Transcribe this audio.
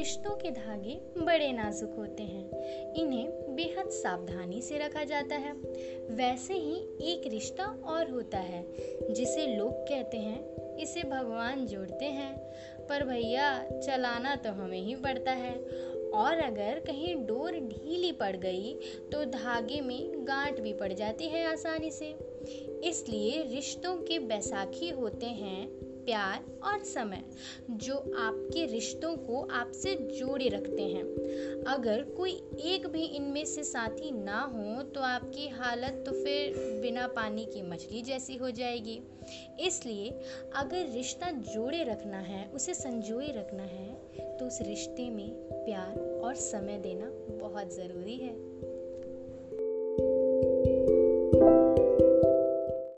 रिश्तों के धागे बड़े नाजुक होते हैं। इन्हें बेहद सावधानी से रखा जाता है। वैसे ही एक रिश्ता और होता है, जिसे लोग कहते हैं, इसे भगवान जोड़ते हैं। पर भैया, चलाना तो हमें ही पड़ता है। और अगर कहीं डोर ढीली पड़ गई तो धागे में गांठ भी पड़ जाती है आसानी से। इसलिए रिश्तों के बैसाखी होते हैं प्यार और समय, जो आपके रिश्तों को आपसे जोड़े रखते हैं। अगर कोई एक भी इनमें से साथी ना हो तो आपकी हालत तो फिर बिना पानी की मछली जैसी हो जाएगी। इसलिए अगर रिश्ता जोड़े रखना है, उसे संजोए रखना है तो उस रिश्ते में प्यार और समय देना बहुत ज़रूरी है।